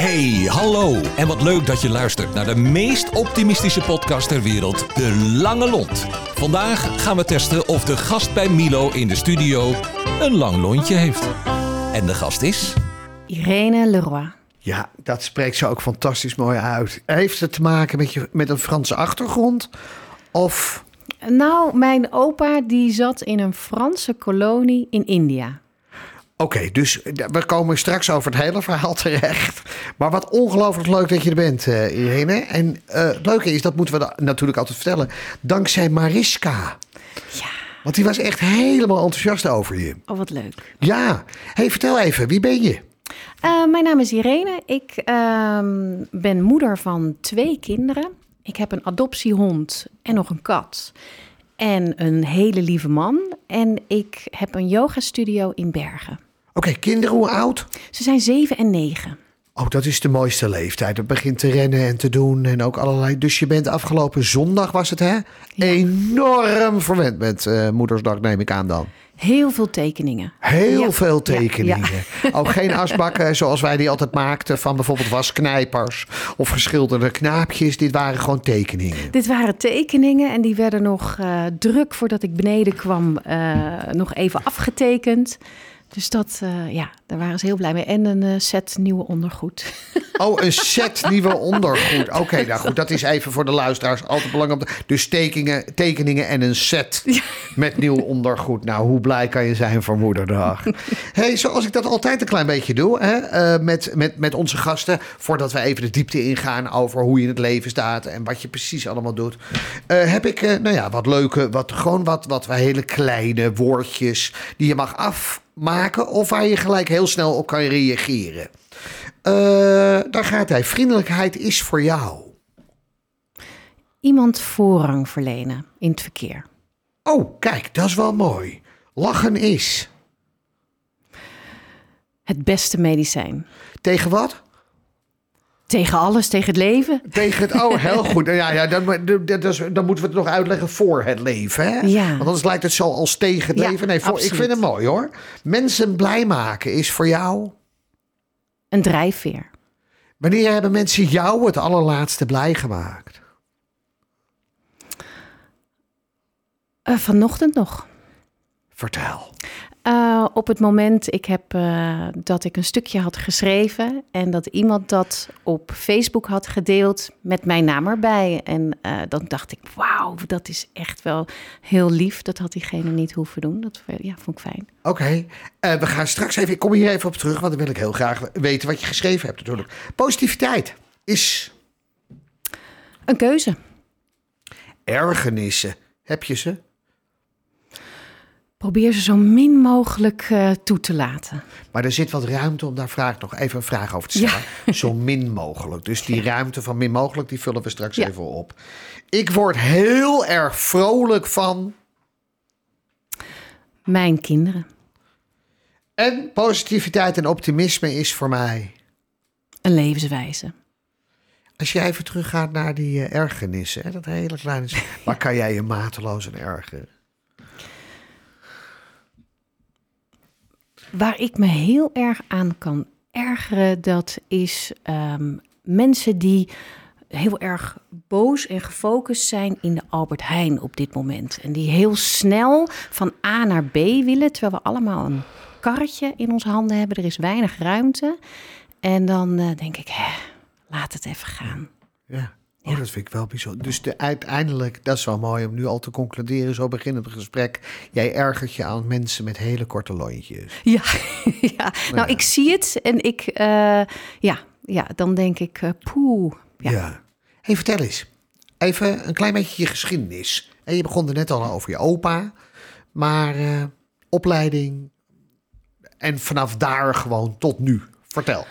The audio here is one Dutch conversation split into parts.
Hey, hallo. En wat leuk dat je luistert naar de meest optimistische podcast ter wereld, De Lange Lont. Vandaag gaan we testen of de gast bij Milo in de studio een lang lontje heeft. En de gast is... Irene Leroy. Ja, dat spreekt ze ook fantastisch mooi uit. Heeft het te maken met, je, met een Franse achtergrond? Of Nou, mijn opa die zat in een Franse kolonie in India. Oké, dus we komen straks over het hele verhaal terecht. Maar wat ongelooflijk leuk dat je er bent, eh, Irene. En eh, het leuke is, dat moeten we natuurlijk altijd vertellen, dankzij Mariska. Ja, Want die was echt helemaal enthousiast over je. oh wat leuk. Ja, hey, vertel even, wie ben je? Eh, mijn naam is Irene. Ik ehm, ben moeder van twee kinderen. Ik heb een adoptiehond en nog een kat. En een hele lieve man. En ik heb een yogastudio in Bergen. Oké, kinderen, hoe oud? Ze zijn zeven en negen. Oh, dat is de mooiste leeftijd. Het begint te rennen en te doen en ook allerlei. Dus je bent afgelopen zondag, was het hè? Enorm verwend met eh, Moedersdag, neem ik aan dan. Heel veel tekeningen. Heel Ja. veel Ja, tekeningen. Ook geen asbakken zoals wij die altijd maakten van bijvoorbeeld wasknijpers of geschilderde knaapjes. Dit waren gewoon tekeningen. Dit waren tekeningen en die werden nog eh, druk voordat ik beneden kwam, eh, nog even afgetekend. Dus dat, eh, ja, daar waren ze heel blij mee. En een eh, set nieuwe ondergoed. Oh, een set nieuwe ondergoed. Oké, nou goed, dat is even voor de luisteraars altijd belangrijk. Dus tekeningen, tekeningen en een set met nieuw ondergoed. Nou, hoe blij kan je zijn voor Moederdag? hey, zoals ik dat altijd een klein beetje doe hè, eh, met, met, met onze gasten. Voordat we even de diepte ingaan over hoe je in het leven staat en wat je precies allemaal doet. heb ik, nou ja, wat leuke, wat, gewoon wat, wat hele kleine woordjes die je mag afmaken. Of waar je gelijk heel snel op kan reageren. Eh, daar gaat hij. Vriendelijkheid is voor jou. Iemand voorrang verlenen in het verkeer. Oh, kijk, dat is wel mooi. Lachen is. Het beste medicijn. Tegen wat? Tegen alles, tegen het leven. Tegen het. Oh, heel goed. Nou Ja, ja, dan, moeten we het nog uitleggen voor het leven. Hè? Ja. Want anders lijkt het zo als tegen het Ja, leven. Nee, voor, ik vind het mooi hoor. Mensen blij maken is voor jou. Een drijfveer. Wanneer hebben mensen jou het allerlaatste blij gemaakt? Eh, vanochtend nog. Vertel. Eh, op het moment ik heb, eh, dat ik een stukje had geschreven en dat iemand dat op Facebook had gedeeld met mijn naam erbij. En eh, dan dacht ik, wauw, dat is echt wel heel lief. Dat had diegene niet hoeven doen. Dat ja, vond ik fijn. Oké, we gaan straks even, ik kom hier even op terug, want dan wil ik heel graag weten wat je geschreven hebt natuurlijk. Positiviteit is Een keuze. ergernissen. Heb je ze? Probeer ze zo min mogelijk eh, toe te laten. Maar er zit wat ruimte om daar vraag nog even een vraag over te stellen. Zo min mogelijk. Dus die ruimte van min mogelijk, die vullen we straks Ja. even op. Ik word heel erg vrolijk van. Mijn kinderen. En positiviteit en optimisme is voor mij. Een levenswijze. Als jij even teruggaat naar die eh, ergernissen, hè, dat hele kleine. Waar kan jij je mateloos aan ergeren? Waar ik me heel erg aan kan ergeren, dat is ehm, mensen die heel erg boos en gefocust zijn in de Albert Heijn op dit moment. En die heel snel van A naar B willen, terwijl we allemaal een karretje in onze handen hebben. Er is weinig ruimte. En dan eh, denk ik, hè, laat het even gaan. Ja. Oh, dat vind ik wel bijzonder. Dus de, uiteindelijk, dat is wel mooi om nu al te concluderen, zo beginnend het gesprek. Jij ergert je aan mensen met hele korte lontjes. Ja, ja. nou ik zie het en ik, eh, ja, ja, dan denk ik, eh, poeh. Ja. Ja. Hey, vertel eens. Even een klein beetje je geschiedenis. En je begon er net al over je opa. Maar eh, opleiding en vanaf daar gewoon tot nu. Vertel.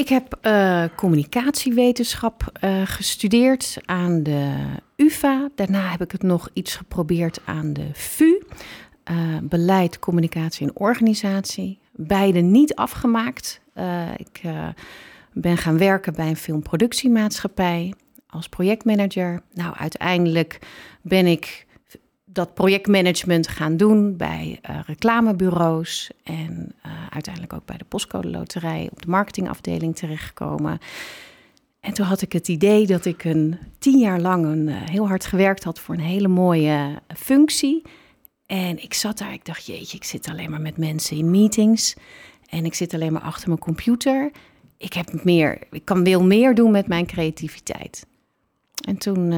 Ik heb eh, communicatiewetenschap eh, gestudeerd aan de UvA. Daarna heb ik het nog iets geprobeerd aan de VU. Eh, beleid, communicatie en organisatie. Beide niet afgemaakt. Ik ben gaan werken bij een filmproductiemaatschappij als projectmanager. Nou, uiteindelijk ben ik dat projectmanagement gaan doen bij uh, reclamebureaus en uh, uiteindelijk ook bij de postcode loterij op de marketingafdeling terechtgekomen. En toen had ik het idee dat ik een tien jaar lang een, uh, heel hard gewerkt had voor een hele mooie functie. En ik zat daar, ik dacht, jeetje, ik zit alleen maar met mensen in meetings en ik zit alleen maar achter mijn computer. Ik heb meer, ik kan veel meer doen met mijn creativiteit. En toen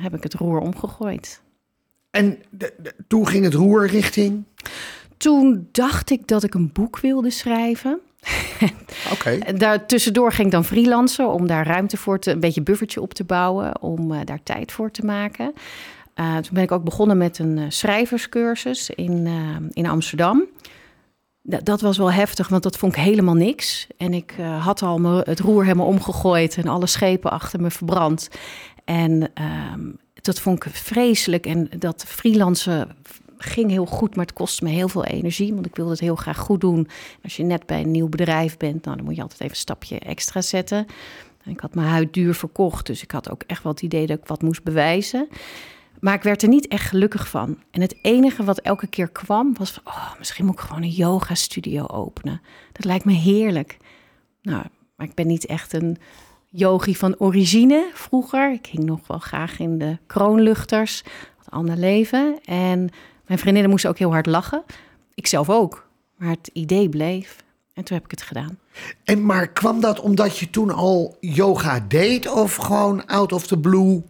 heb ik het roer omgegooid. En de, de, toen ging het roer richting? Toen dacht ik dat ik een boek wilde schrijven. Oké. Okay. Daar tussendoor ging ik dan freelancen om daar ruimte voor te, een beetje buffertje op te bouwen, om uh, daar tijd voor te maken. Uh, toen ben ik ook begonnen met een uh, schrijverscursus in, in Amsterdam. D dat was wel heftig, want dat vond ik helemaal niks. En ik had al me, het roer helemaal omgegooid en alle schepen achter me verbrand. En ehm, dat vond ik vreselijk. En dat freelancen ging heel goed, maar het kostte me heel veel energie. Want ik wilde het heel graag goed doen. Als je net bij een nieuw bedrijf bent, nou, dan moet je altijd even een stapje extra zetten. En ik had mijn huid duur verkocht, dus ik had ook echt wel het idee dat ik wat moest bewijzen. Maar ik werd er niet echt gelukkig van. En het enige wat elke keer kwam was oh, misschien moet ik gewoon een yoga studio openen. Dat lijkt me heerlijk. Nou, maar ik ben niet echt een yogi van origine vroeger. Ik ging nog wel graag in de kroonluchters, wat ander leven. En mijn vriendinnen moesten ook heel hard lachen. Ik zelf ook. Maar het idee bleef. En toen heb ik het gedaan. En maar kwam dat omdat je toen al yoga deed of gewoon out of the blue?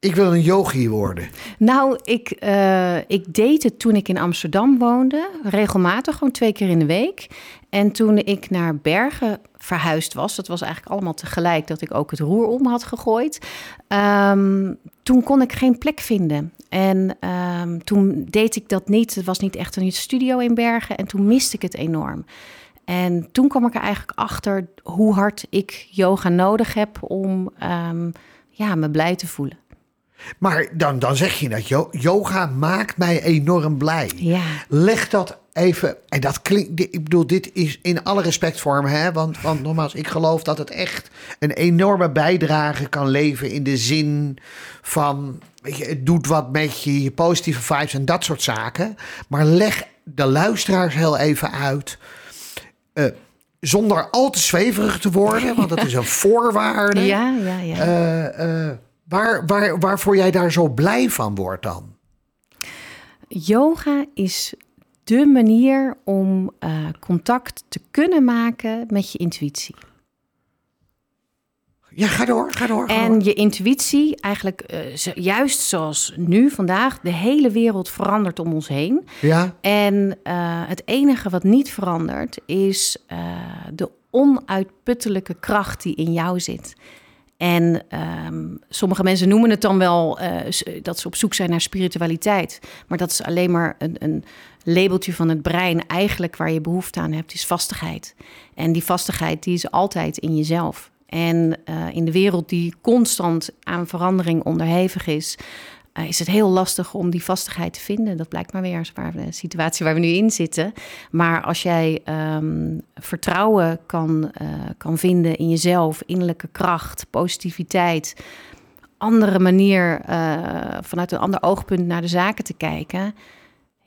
Ik wil een yogi worden. Nou, ik, uh, ik deed het toen ik in Amsterdam woonde. Regelmatig, gewoon twee keer in de week. En toen ik naar Bergen verhuisd was, dat was eigenlijk allemaal tegelijk dat ik ook het roer om had gegooid. Um, toen kon ik geen plek vinden. En um, toen deed ik dat niet. Het was niet echt een studio in Bergen. En toen miste ik het enorm. En toen kwam ik er eigenlijk achter hoe hard ik yoga nodig heb om um, ja, me blij te voelen. Maar dan, dan zeg je dat yoga maakt mij enorm blij. Ja. Leg dat even. En dat klinkt. Ik bedoel, dit is in alle respect voor me. Hè? Want, want nogmaals, ik geloof dat het echt een enorme bijdrage kan leveren. In de zin van. Weet je, het doet wat met je, je positieve vibes en dat soort zaken. Maar leg de luisteraars heel even uit. Uh, zonder al te zweverig te worden, want dat is een voorwaarde. Ja, ja, ja. Uh, uh, Waar, waar, waarvoor jij daar zo blij van wordt dan? Yoga is de manier om uh, contact te kunnen maken met je intuïtie. Ja, ga door, ga door. Ga en door. je intuïtie, eigenlijk uh, juist zoals nu, vandaag, de hele wereld verandert om ons heen. Ja. En uh, het enige wat niet verandert, is de onuitputtelijke kracht die in jou zit. En um, sommige mensen noemen het dan wel uh, dat ze op zoek zijn naar spiritualiteit. Maar dat is alleen maar een, een, labeltje van het brein. Eigenlijk waar je behoefte aan hebt, is vastigheid. En die vastigheid die is altijd in jezelf. En uh, in de wereld die constant aan verandering onderhevig is, is het heel lastig om die vastigheid te vinden. Dat blijkt maar weer waar de situatie waar we nu in zitten. Maar als jij um, vertrouwen kan, uh, kan vinden in jezelf, innerlijke kracht, positiviteit, andere manier, uh, vanuit een ander oogpunt naar de zaken te kijken,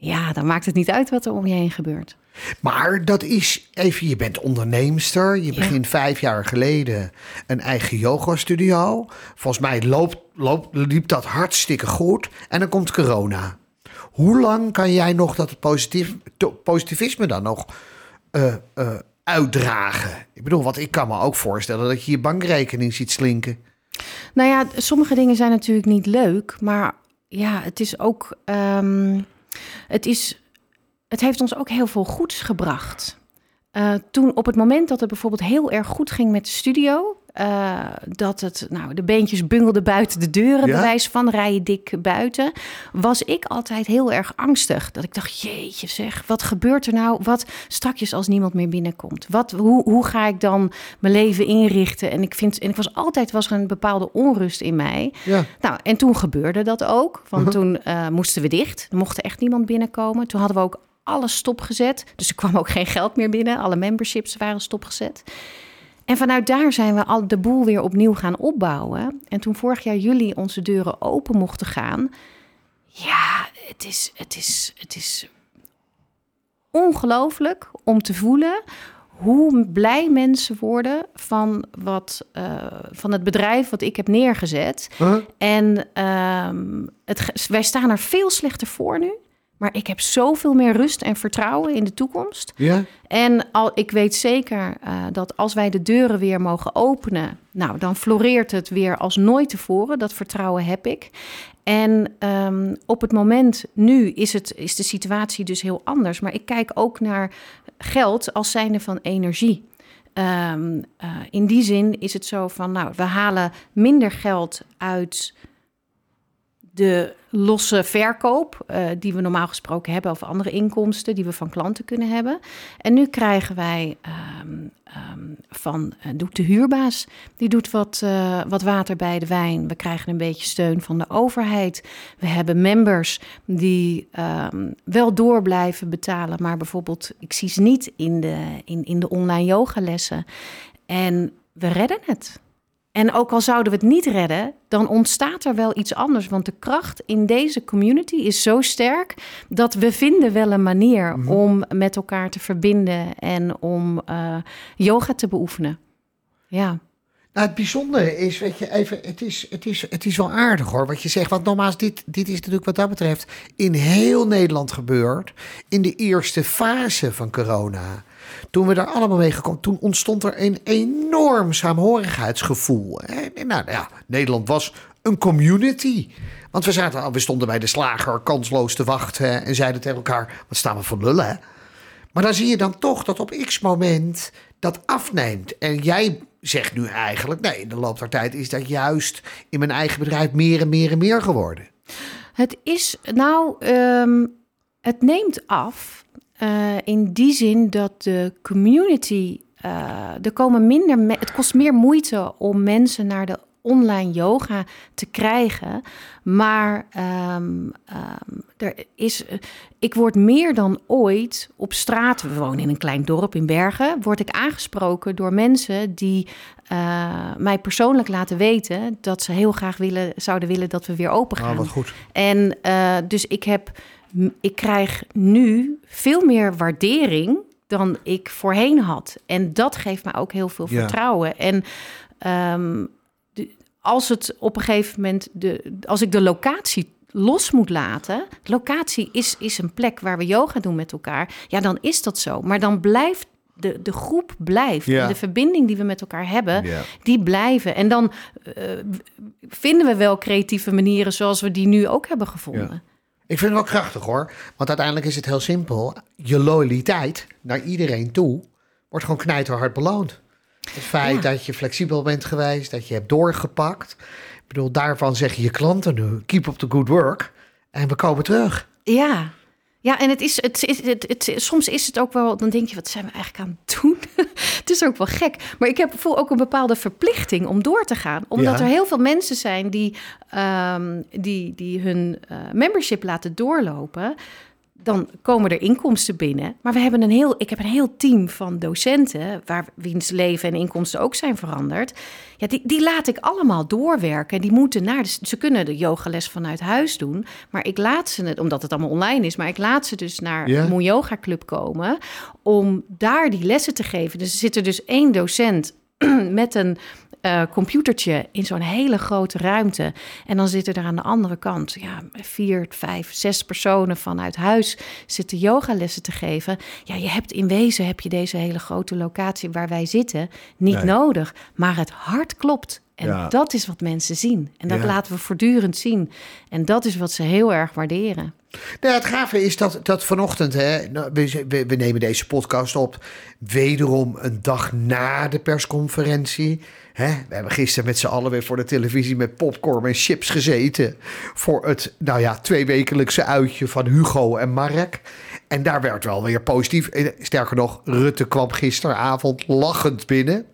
ja, dan maakt het niet uit wat er om je heen gebeurt. Maar dat is even, je bent onderneemster. Je begint ja. vijf jaar geleden een eigen yoga-studio. Volgens mij loopt, loopt, liep dat hartstikke goed. En dan komt corona. Hoe lang kan jij nog dat positief, positivisme dan nog uh, uh, uitdragen? Ik bedoel, want ik kan me ook voorstellen dat je je bankrekening ziet slinken. Nou ja, sommige dingen zijn natuurlijk niet leuk. Maar ja, het is ook... Um, het is het heeft ons ook heel veel goeds gebracht. Uh, toen op het moment dat het bijvoorbeeld heel erg goed ging met de studio, uh, dat het, nou, de beentjes bungelden buiten de deuren, ja? bewijs van rijden dik buiten, was ik altijd heel erg angstig. Dat ik dacht, jeetje zeg, wat gebeurt er nou? Wat strakjes als niemand meer binnenkomt? Wat, hoe, hoe ga ik dan mijn leven inrichten? En ik vind, en ik was altijd was er een bepaalde onrust in mij. Ja. Nou, en toen gebeurde dat ook, want uh -huh. toen uh, moesten we dicht, er mocht echt niemand binnenkomen. Toen hadden we ook alles stopgezet. Dus er kwam ook geen geld meer binnen. Alle memberships waren stopgezet. En vanuit daar zijn we al de boel weer opnieuw gaan opbouwen. En toen vorig jaar juli onze deuren open mochten gaan. Ja, het is, het is, het is ongelooflijk om te voelen hoe blij mensen worden van, wat, uh, van het bedrijf wat ik heb neergezet. Huh? En ehm, het, wij staan er veel slechter voor nu. Maar ik heb zoveel meer rust en vertrouwen in de toekomst. Ja? En al, ik weet zeker eh, dat als wij de deuren weer mogen openen, nou, dan floreert het weer als nooit tevoren. Dat vertrouwen heb ik. En ehm, op het moment nu is, het, is de situatie dus heel anders. Maar ik kijk ook naar geld als zijnde van energie. Ehm, eh, in die zin is het zo van, nou, we halen minder geld uit de losse verkoop, eh, die we normaal gesproken hebben, of andere inkomsten die we van klanten kunnen hebben. En nu krijgen wij ehm, ehm, van uh, doet de huurbaas, die doet wat, uh, wat water bij de wijn. We krijgen een beetje steun van de overheid. We hebben members die um, wel door blijven betalen, maar bijvoorbeeld, ik zie ze niet in de, in, in de online yogalessen. En we redden het. En ook al zouden we het niet redden, dan ontstaat er wel iets anders. Want de kracht in deze community is zo sterk dat we vinden wel een manier mm -hmm. om met elkaar te verbinden en om uh, yoga te beoefenen. Ja. Nou, het bijzondere is, weet je, even, het is, het is, het is wel aardig hoor, wat je zegt. Want nogmaals, dit, dit is natuurlijk wat dat betreft in heel Nederland gebeurd. In de eerste fase van corona. Toen we daar allemaal mee gekomen, toen ontstond er een enorm saamhorigheidsgevoel. Nou ja, Nederland was een community. Want we, zaten, we stonden bij de slager kansloos te wachten en zeiden tegen elkaar: wat staan we voor lullen? Maar dan zie je dan toch dat op x moment dat afneemt. En jij zegt nu eigenlijk: nee, in de loop der tijd is dat juist in mijn eigen bedrijf meer en meer en meer geworden. Het is nou, um, het neemt af. Uh, in die zin dat de community. Uh, er komen minder. Me- het kost meer moeite om mensen naar de online yoga te krijgen. Maar um, um, er is. Ik word meer dan ooit op straat. We wonen in een klein dorp in Bergen. Word ik aangesproken door mensen die uh, mij persoonlijk laten weten dat ze heel graag willen, zouden willen dat we weer open gaan. Oh, wat goed. En uh, dus ik heb ik krijg nu veel meer waardering dan ik voorheen had. En dat geeft me ook heel veel Ja. vertrouwen. En um, de, als het op een gegeven moment, de, als ik de locatie los moet laten. Locatie is, is een plek waar we yoga doen met elkaar. Ja, dan is dat zo. Maar dan blijft de, de groep blijft. Ja. En de verbinding die we met elkaar hebben, Ja. die blijven. En dan uh, vinden we wel creatieve manieren zoals we die nu ook hebben gevonden. Ja. Ik vind het wel krachtig hoor. Want uiteindelijk is het heel simpel. Je loyaliteit naar iedereen toe wordt gewoon knijterhard beloond. Het feit Ja. dat je flexibel bent geweest, dat je hebt doorgepakt. Ik bedoel, daarvan zeggen je klanten nu: keep up the good work. En we komen terug. Ja. Ja, en het is, het, is, het, het, soms is het ook wel, dan denk je, wat zijn we eigenlijk aan het doen? het is ook wel gek. Maar ik heb, voel ook een bepaalde verplichting om door te gaan. Omdat Ja. er heel veel mensen zijn die, um, die, die hun uh, membership laten doorlopen. Dan komen er inkomsten binnen. Maar we hebben een heel, ik heb een heel team van docenten, waar wiens leven en inkomsten ook zijn veranderd. Ja, die, die laat ik allemaal doorwerken. Die moeten naar de, ze kunnen de yogales vanuit huis doen. Maar ik laat ze het, omdat het allemaal online is, maar ik laat ze dus naar ja. Moe Yoga Club komen. Om daar die lessen te geven. Dus er zit er dus één docent met een uh, computertje in zo'n hele grote ruimte. En dan zitten er aan de andere kant ja, vier, vijf, zes personen vanuit huis zitten yogalessen te geven. Ja, je hebt in wezen heb je deze hele grote locatie waar wij zitten niet Nee. nodig. Maar het hart klopt. En Ja. dat is wat mensen zien. En dat Ja. laten we voortdurend zien. En dat is wat ze heel erg waarderen. Nou, het gave is dat, dat vanochtend, hè, nou, we, we, nemen deze podcast op, wederom een dag na de persconferentie. Hè, we hebben gisteren met z'n allen weer voor de televisie met popcorn en chips gezeten. Voor het, nou ja, tweewekelijkse uitje van Hugo en Mark. En daar werd wel weer positief. Sterker nog, Rutte kwam gisteravond lachend binnen.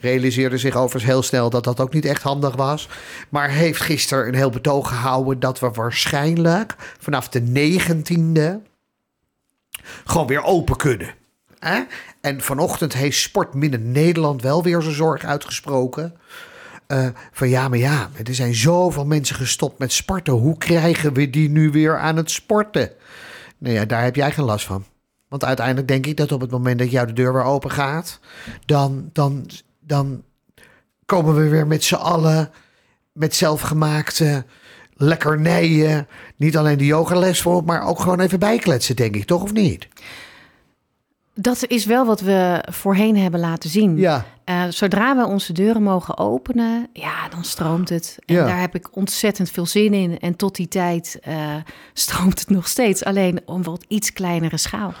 Realiseerde zich overigens heel snel dat dat ook niet echt handig was. Maar heeft gisteren een heel betoog gehouden dat we waarschijnlijk vanaf de 19e gewoon weer open kunnen. En vanochtend heeft Sport Midden Nederland wel weer zijn zorg uitgesproken. eh, van ja, maar ja, er zijn zoveel mensen gestopt met sporten. Hoe krijgen we die nu weer aan het sporten? Nou ja, daar heb jij geen last van. Want uiteindelijk denk ik dat op het moment dat jou de deur weer open gaat, dan, dan, dan komen we weer met z'n allen met zelfgemaakte lekkernijen. Niet alleen de yogales voor, maar ook gewoon even bijkletsen, denk ik, toch of niet? Dat is wel wat we voorheen hebben laten zien. Ja. Uh, zodra we onze deuren mogen openen, ja, dan stroomt het. En Ja. daar heb ik ontzettend veel zin in. En tot die tijd eh, stroomt het nog steeds. Alleen om wat iets kleinere schaal.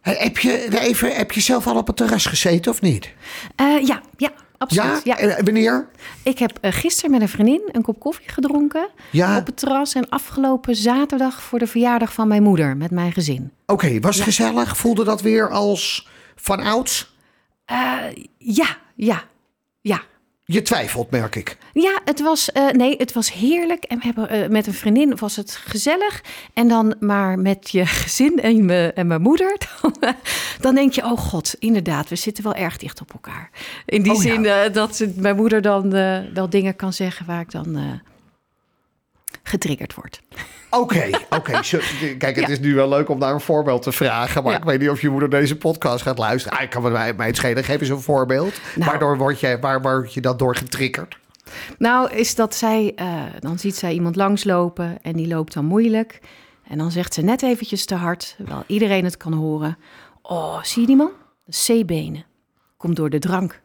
Heb je, even, heb je zelf al op het terras gezeten of niet? Eh, ja, ja, absoluut. Ja? Ja. Wanneer? Ik heb eh, gisteren met een vriendin een kop koffie gedronken Ja. op het terras. En afgelopen zaterdag voor de verjaardag van mijn moeder met mijn gezin. Oké, was het gezellig? Voelde dat weer als van ouds? Eh, ja, ja, ja. Je twijfelt, merk ik. Ja, het was, eh, nee, het was heerlijk. En we hebben, eh, met een vriendin was het gezellig. En dan maar met je gezin en, me, en mijn moeder. Dan, eh, dan denk je, oh god, inderdaad, we zitten wel erg dicht op elkaar. In die Oh, ja. zin eh, dat ze- mijn moeder dan wel dingen kan zeggen waar ik dan getriggerd word. Oké, oké. Kijk, het Ja. is nu wel leuk om daar een voorbeeld te vragen. Maar Ja. ik weet niet of je moeder deze podcast gaat luisteren. Ah, ik kan me mij, mij het schelen. Geef eens een voorbeeld. Nou. Waardoor word je, waar word je dat door getriggerd? Nou, is dat zij, eh, dan ziet zij iemand langslopen en die loopt dan moeilijk. En dan zegt ze net eventjes te hard, terwijl iedereen het kan horen. Oh, zie je die man? C-benen. Komt door de drank.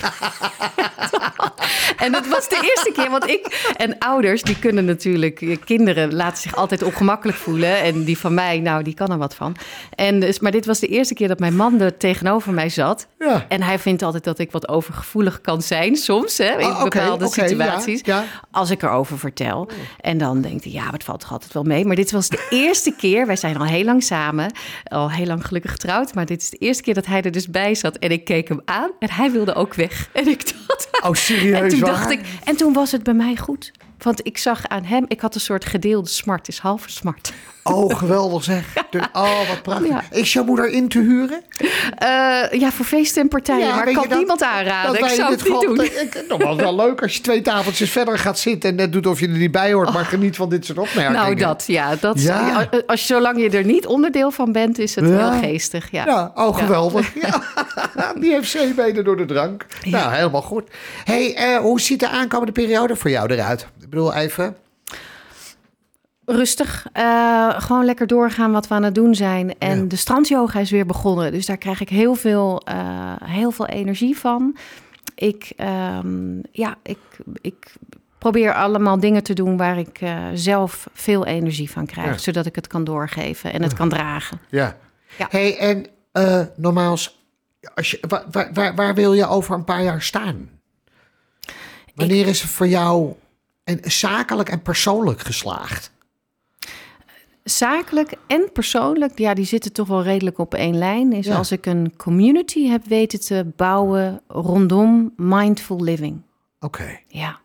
en dat was de eerste keer, want ik en ouders, die kunnen natuurlijk, eh, kinderen laten zich altijd ongemakkelijk voelen. En die van mij, nou, die kan er wat van. En dus, maar dit was de eerste keer dat mijn man er tegenover mij zat. Ja. En hij vindt altijd dat ik wat overgevoelig kan zijn, soms, hè, in Ah, bepaalde situaties. ja. Als ik erover vertel. En dan denkt hij, ja, het valt toch altijd wel mee. Maar dit was de eerste keer, wij zijn al heel lang samen, al heel lang gelukkig getrouwd. Maar dit is de eerste keer dat hij er dus bij zat. En ik keek hem aan en hij wilde ook weg. En ik dacht, Oh, serieus en toen waar? dacht ik, en toen was het bij mij goed. Want ik zag aan hem, ik had een soort gedeelde smart, is halve smart. Oh, geweldig zeg. Oh, wat prachtig. Ja. Is jouw moeder in te huren? Eh, ja, voor feesten en partijen, maar ik kan dat- niemand aanraden. dat Ik zou dit het niet doen. Ik, nog wel, wel leuk als je twee tafeltjes verder gaat zitten... en net doet of je er niet bij hoort, maar geniet van dit soort opmerkingen. Nou, dat, ja. Dat, Ja. Als zolang je er niet onderdeel van bent, is het wel geestig. Ja. Ja, oh geweldig. Ja. Die heeft zeebenen door de drank. Nou, helemaal goed. hey, eh, hoe ziet de aankomende periode voor jou eruit? Ik bedoel, even... Rustig. eh, gewoon lekker doorgaan wat we aan het doen zijn. En Ja. de strandyoga is weer begonnen. Dus daar krijg ik heel veel, eh, heel veel energie van. Ik, ehm, ja, ik, ik probeer allemaal dingen te doen waar ik eh, zelf veel energie van krijg. Ja. Zodat ik het kan doorgeven en het kan dragen. Ja. Ja. hey, en eh normaals, als je, waar, waar, waar, waar wil je over een paar jaar staan? Wanneer is het voor jou en zakelijk en persoonlijk geslaagd? Zakelijk en persoonlijk, ja, die zitten toch wel redelijk op één lijn. Is Ja. als ik een community heb weten te bouwen rondom mindful living. Oké, Ja.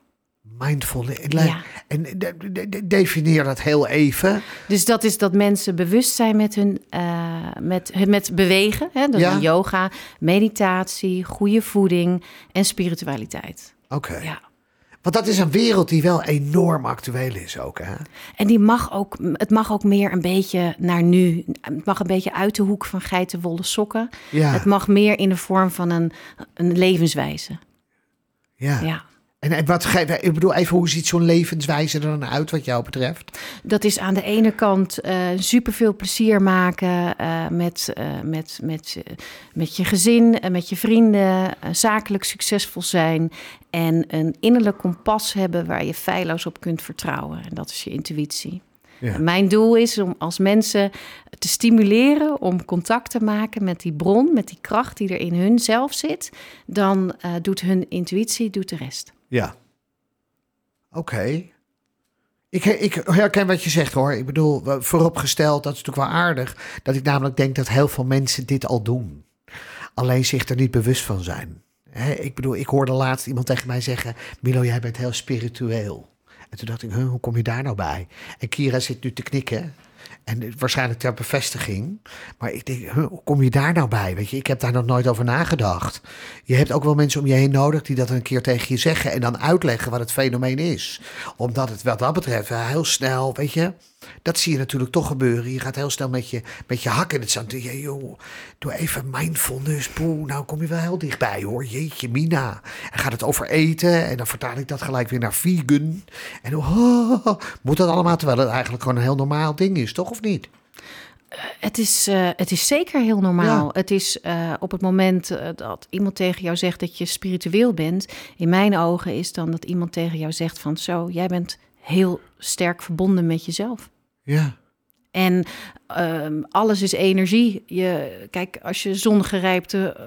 mindful. Ja. En de- de- de- definieer dat heel even. Dus dat is dat mensen bewust zijn met hun eh, met, met bewegen. Hè? Dat Ja. yoga, meditatie, goede voeding en spiritualiteit. Oké. Ja. Want dat is een wereld die wel enorm actueel is ook, hè? En die mag ook, het mag ook meer een beetje naar nu. Het mag een beetje uit de hoek van geitenwolle sokken. Ja. Het mag meer in de vorm van een, een levenswijze. Ja. Ja. En, en wat, ge- ik bedoel, even hoe ziet zo'n levenswijze er dan uit wat jou betreft? Dat is aan de ene kant eh super veel plezier maken eh, met, eh, met, met, eh, met je gezin, en met je vrienden, zakelijk succesvol zijn en een innerlijk kompas hebben waar je feilloos op kunt vertrouwen. En dat is je intuïtie. Ja. Mijn doel is om als mensen te stimuleren om contact te maken met die bron, met die kracht die er in hun zelf zit. Dan doet hun intuïtie, doet de rest. Ja. Oké. Ik, ik herken wat je zegt hoor. Ik bedoel, vooropgesteld, dat is natuurlijk wel aardig. Dat ik namelijk denk dat heel veel mensen dit al doen. Alleen zich er niet bewust van zijn. Hè, ik bedoel, ik hoorde laatst iemand tegen mij zeggen... Milo, jij bent heel spiritueel. En toen dacht ik, hoe kom je daar nou bij? En Kira zit nu te knikken. En waarschijnlijk ter bevestiging. Maar ik denk, hoe kom je daar nou bij? Weet je, ik heb daar nog nooit over nagedacht. Je hebt ook wel mensen om je heen nodig die dat een keer tegen je zeggen. En dan uitleggen wat het fenomeen is. Omdat het wat dat betreft heel snel, weet je. Dat zie je natuurlijk toch gebeuren. Je gaat heel snel met je, met je hak in het zand. Ja, joh, doe even mindfulness. Poeh, nou kom je wel heel dichtbij hoor. Jeetje, Mina. En gaat het over eten. En dan vertaal ik dat gelijk weer naar vegan. En oh, moet dat allemaal terwijl het eigenlijk gewoon een heel normaal ding is, toch of niet? Het is, uh, het is zeker heel normaal. Ja. Het is uh, op het moment dat iemand tegen jou zegt dat je spiritueel bent. In mijn ogen is dan dat iemand tegen jou zegt van zo, jij bent heel sterk verbonden met jezelf. Ja. En um, alles is energie. Je, kijk, als je zongerijpte uh,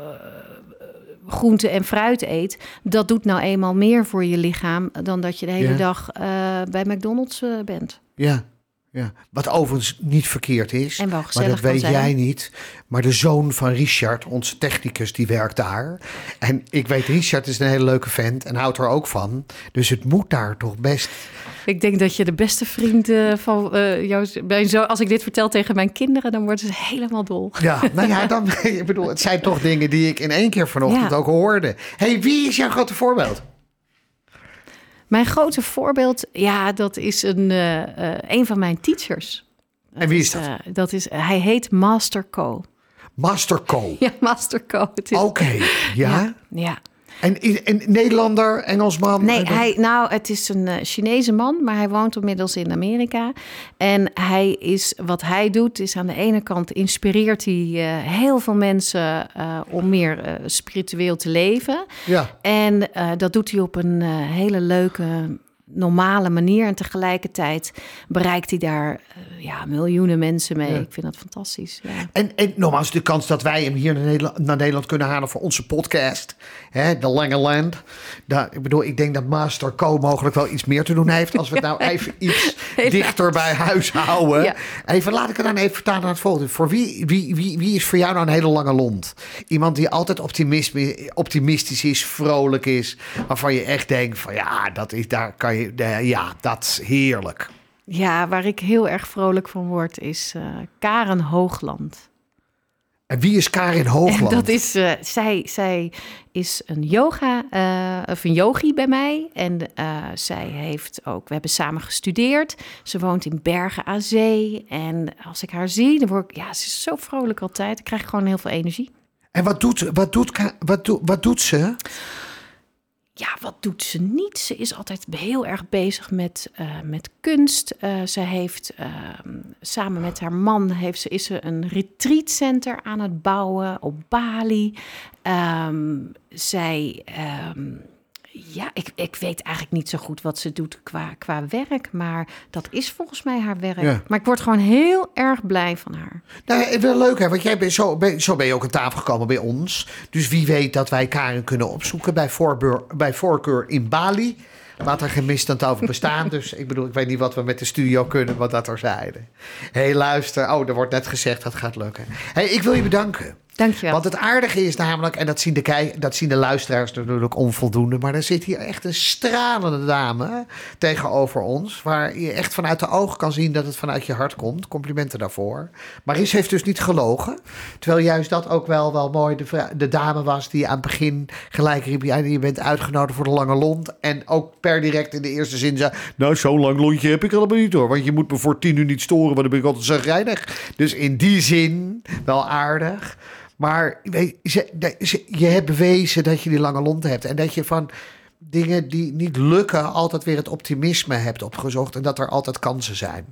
groente en fruit eet, dat doet nou eenmaal meer voor je lichaam dan dat je de hele Ja. dag uh, bij McDonald's uh, bent. Ja, ja. Wat overigens niet verkeerd is. En wel maar dat weet zijn. jij niet. Maar de zoon van Richard, onze technicus, die werkt daar. En ik weet, Richard is een hele leuke vent en houdt er ook van. Dus het moet daar toch best. Ik denk dat je de beste vriend uh, van uh, jou. Zo, als ik dit vertel tegen mijn kinderen, dan worden ze helemaal dol. Ja, nou ja, dan, ik bedoel, het zijn toch dingen die ik in één keer vanochtend Ja. ook hoorde. hey, wie is jouw grote voorbeeld? Mijn grote voorbeeld, ja, dat is een, uh, een van mijn teachers. En wie is dat? Uh, dat is, hij heet Master Co. Master Co. Ja, Master Co. Oké, okay, ja. ja. ja. En, en Nederlander, Engelsman? Nee, hij, nou, het is een uh, Chinese man, maar hij woont inmiddels in Amerika. En hij is, wat hij doet, is aan de ene kant inspireert hij uh, heel veel mensen uh, om meer spiritueel te leven. Ja. En dat doet hij op een hele leuke, normale manier. En tegelijkertijd bereikt hij daar uh, ja, miljoenen mensen mee. Ja. Ik vind dat fantastisch. Ja. En, en nogmaals, de kans dat wij hem hier naar Nederland, naar Nederland kunnen halen voor onze podcast, hè, de Lange Land. Daar, ik bedoel, ik denk dat Master Co mogelijk wel iets meer te doen heeft. Als we het nou even iets dichter bij huis houden. Ja. Even, laat ik het dan even vertalen naar het volgende. Voor wie, wie, wie, wie is voor jou nou een hele lange lont? Iemand die altijd optimistisch is, vrolijk is, waarvan je echt denkt van ja, dat is, daar kan je, ja, dat is heerlijk. Ja, waar ik heel erg vrolijk van word, is uh, Karen Hoogland. En wie is Karin Hoogland? Dat is, uh, zij, zij is een yoga, uh, of een yogi bij mij. En uh, zij heeft ook, we hebben samen gestudeerd. Ze woont in Bergen aan Zee. En als ik haar zie, dan word ik, ja, ze is zo vrolijk altijd. Ik krijg gewoon heel veel energie. En wat doet, wat doet, wat doet, wat doet ze? Ja, wat doet ze niet? Ze is altijd heel erg bezig met, uh, met kunst. Uh, ze heeft uh, samen met haar man heeft ze, is ze een retreatcenter aan het bouwen op Bali. Um, zij, um, ja, ik, ik weet eigenlijk niet zo goed wat ze doet qua, qua werk, maar dat is volgens mij haar werk. Ja. Maar ik word gewoon heel erg blij van haar. Nou, wel leuk hè, want jij bent zo, ben, zo ben je ook aan tafel gekomen bij ons. Dus wie weet dat wij Karen kunnen opzoeken bij, voorbeur, bij voorkeur in Bali. Laat er geen misstand over bestaan. Dus ik bedoel, ik weet niet wat we met de studio kunnen, wat dat er zeiden. Hé, hey, luister. Oh, er wordt net gezegd, dat gaat lukken. Hé, hey, ik wil je bedanken. Dankjewel. Want het aardige is namelijk, en dat zien, de kei, dat zien de luisteraars natuurlijk onvoldoende... maar er zit hier echt een stralende dame tegenover ons... waar je echt vanuit de ogen kan zien dat het vanuit je hart komt. Complimenten daarvoor. Maris heeft dus niet gelogen. Terwijl juist dat ook wel, wel mooi de, de dame was... die aan het begin gelijk riep... Ja, je bent uitgenodigd voor de lange lont. En ook per direct in de eerste zin zei... nou, zo'n lang lontje heb ik allemaal niet hoor. Want je moet me voor tien uur niet storen... want dan ben ik altijd zagrijnig. Dus in die zin wel aardig... Maar weet, je, je hebt bewezen dat je die lange lont hebt. En dat je van dingen die niet lukken altijd weer het optimisme hebt opgezocht. En dat er altijd kansen zijn.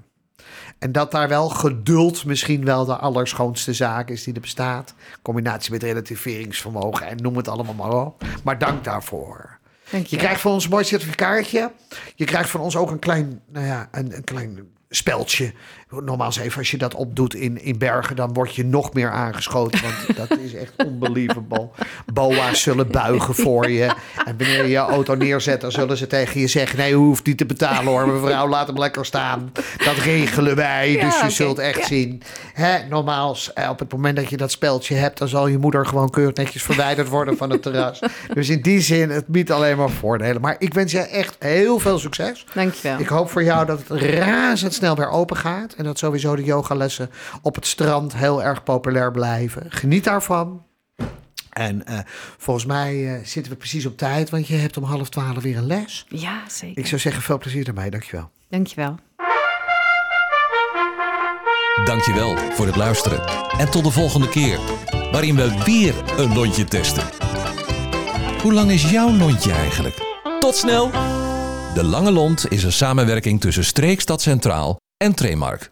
En dat daar wel geduld misschien wel de allerschoonste zaak is die er bestaat. Combinatie met relativeringsvermogen en noem het allemaal maar op. Maar dank daarvoor. Dank je. je krijgt van ons een mooi certificaatje. Je krijgt van ons ook een klein, nou ja, een, een klein speldje. Nogmaals even, als je dat opdoet in, in Bergen, dan word je nog meer aangeschoten. Want dat is echt unbelievable. Boa's zullen buigen voor je. En wanneer je je auto neerzet, dan zullen ze tegen je zeggen... nee, u hoeft niet te betalen hoor, mevrouw, laat hem lekker staan. Dat regelen wij, Ja, dus je zult echt ja. zien. Hè, nogmaals, eh, op het moment dat je dat speldje hebt... dan zal je moeder gewoon keurig netjes verwijderd worden van het terras. Dus in die zin, het biedt alleen maar voordelen. Maar ik wens je echt heel veel succes. Dankjewel. Ik hoop voor jou dat het razendsnel snel weer open gaat. En dat sowieso de yogalessen op het strand heel erg populair blijven. Geniet daarvan. En eh, volgens mij eh, zitten we precies op tijd, want je hebt om half twaalf weer een les. Ja, zeker. Ik zou zeggen, veel plezier ermee. Dankjewel. Dankjewel. Dankjewel voor het luisteren. En tot de volgende keer, waarin we weer een lontje testen. Hoe lang is jouw lontje eigenlijk? Tot snel! De Lange Lont is een samenwerking tussen Streekstad Centraal en Tremark.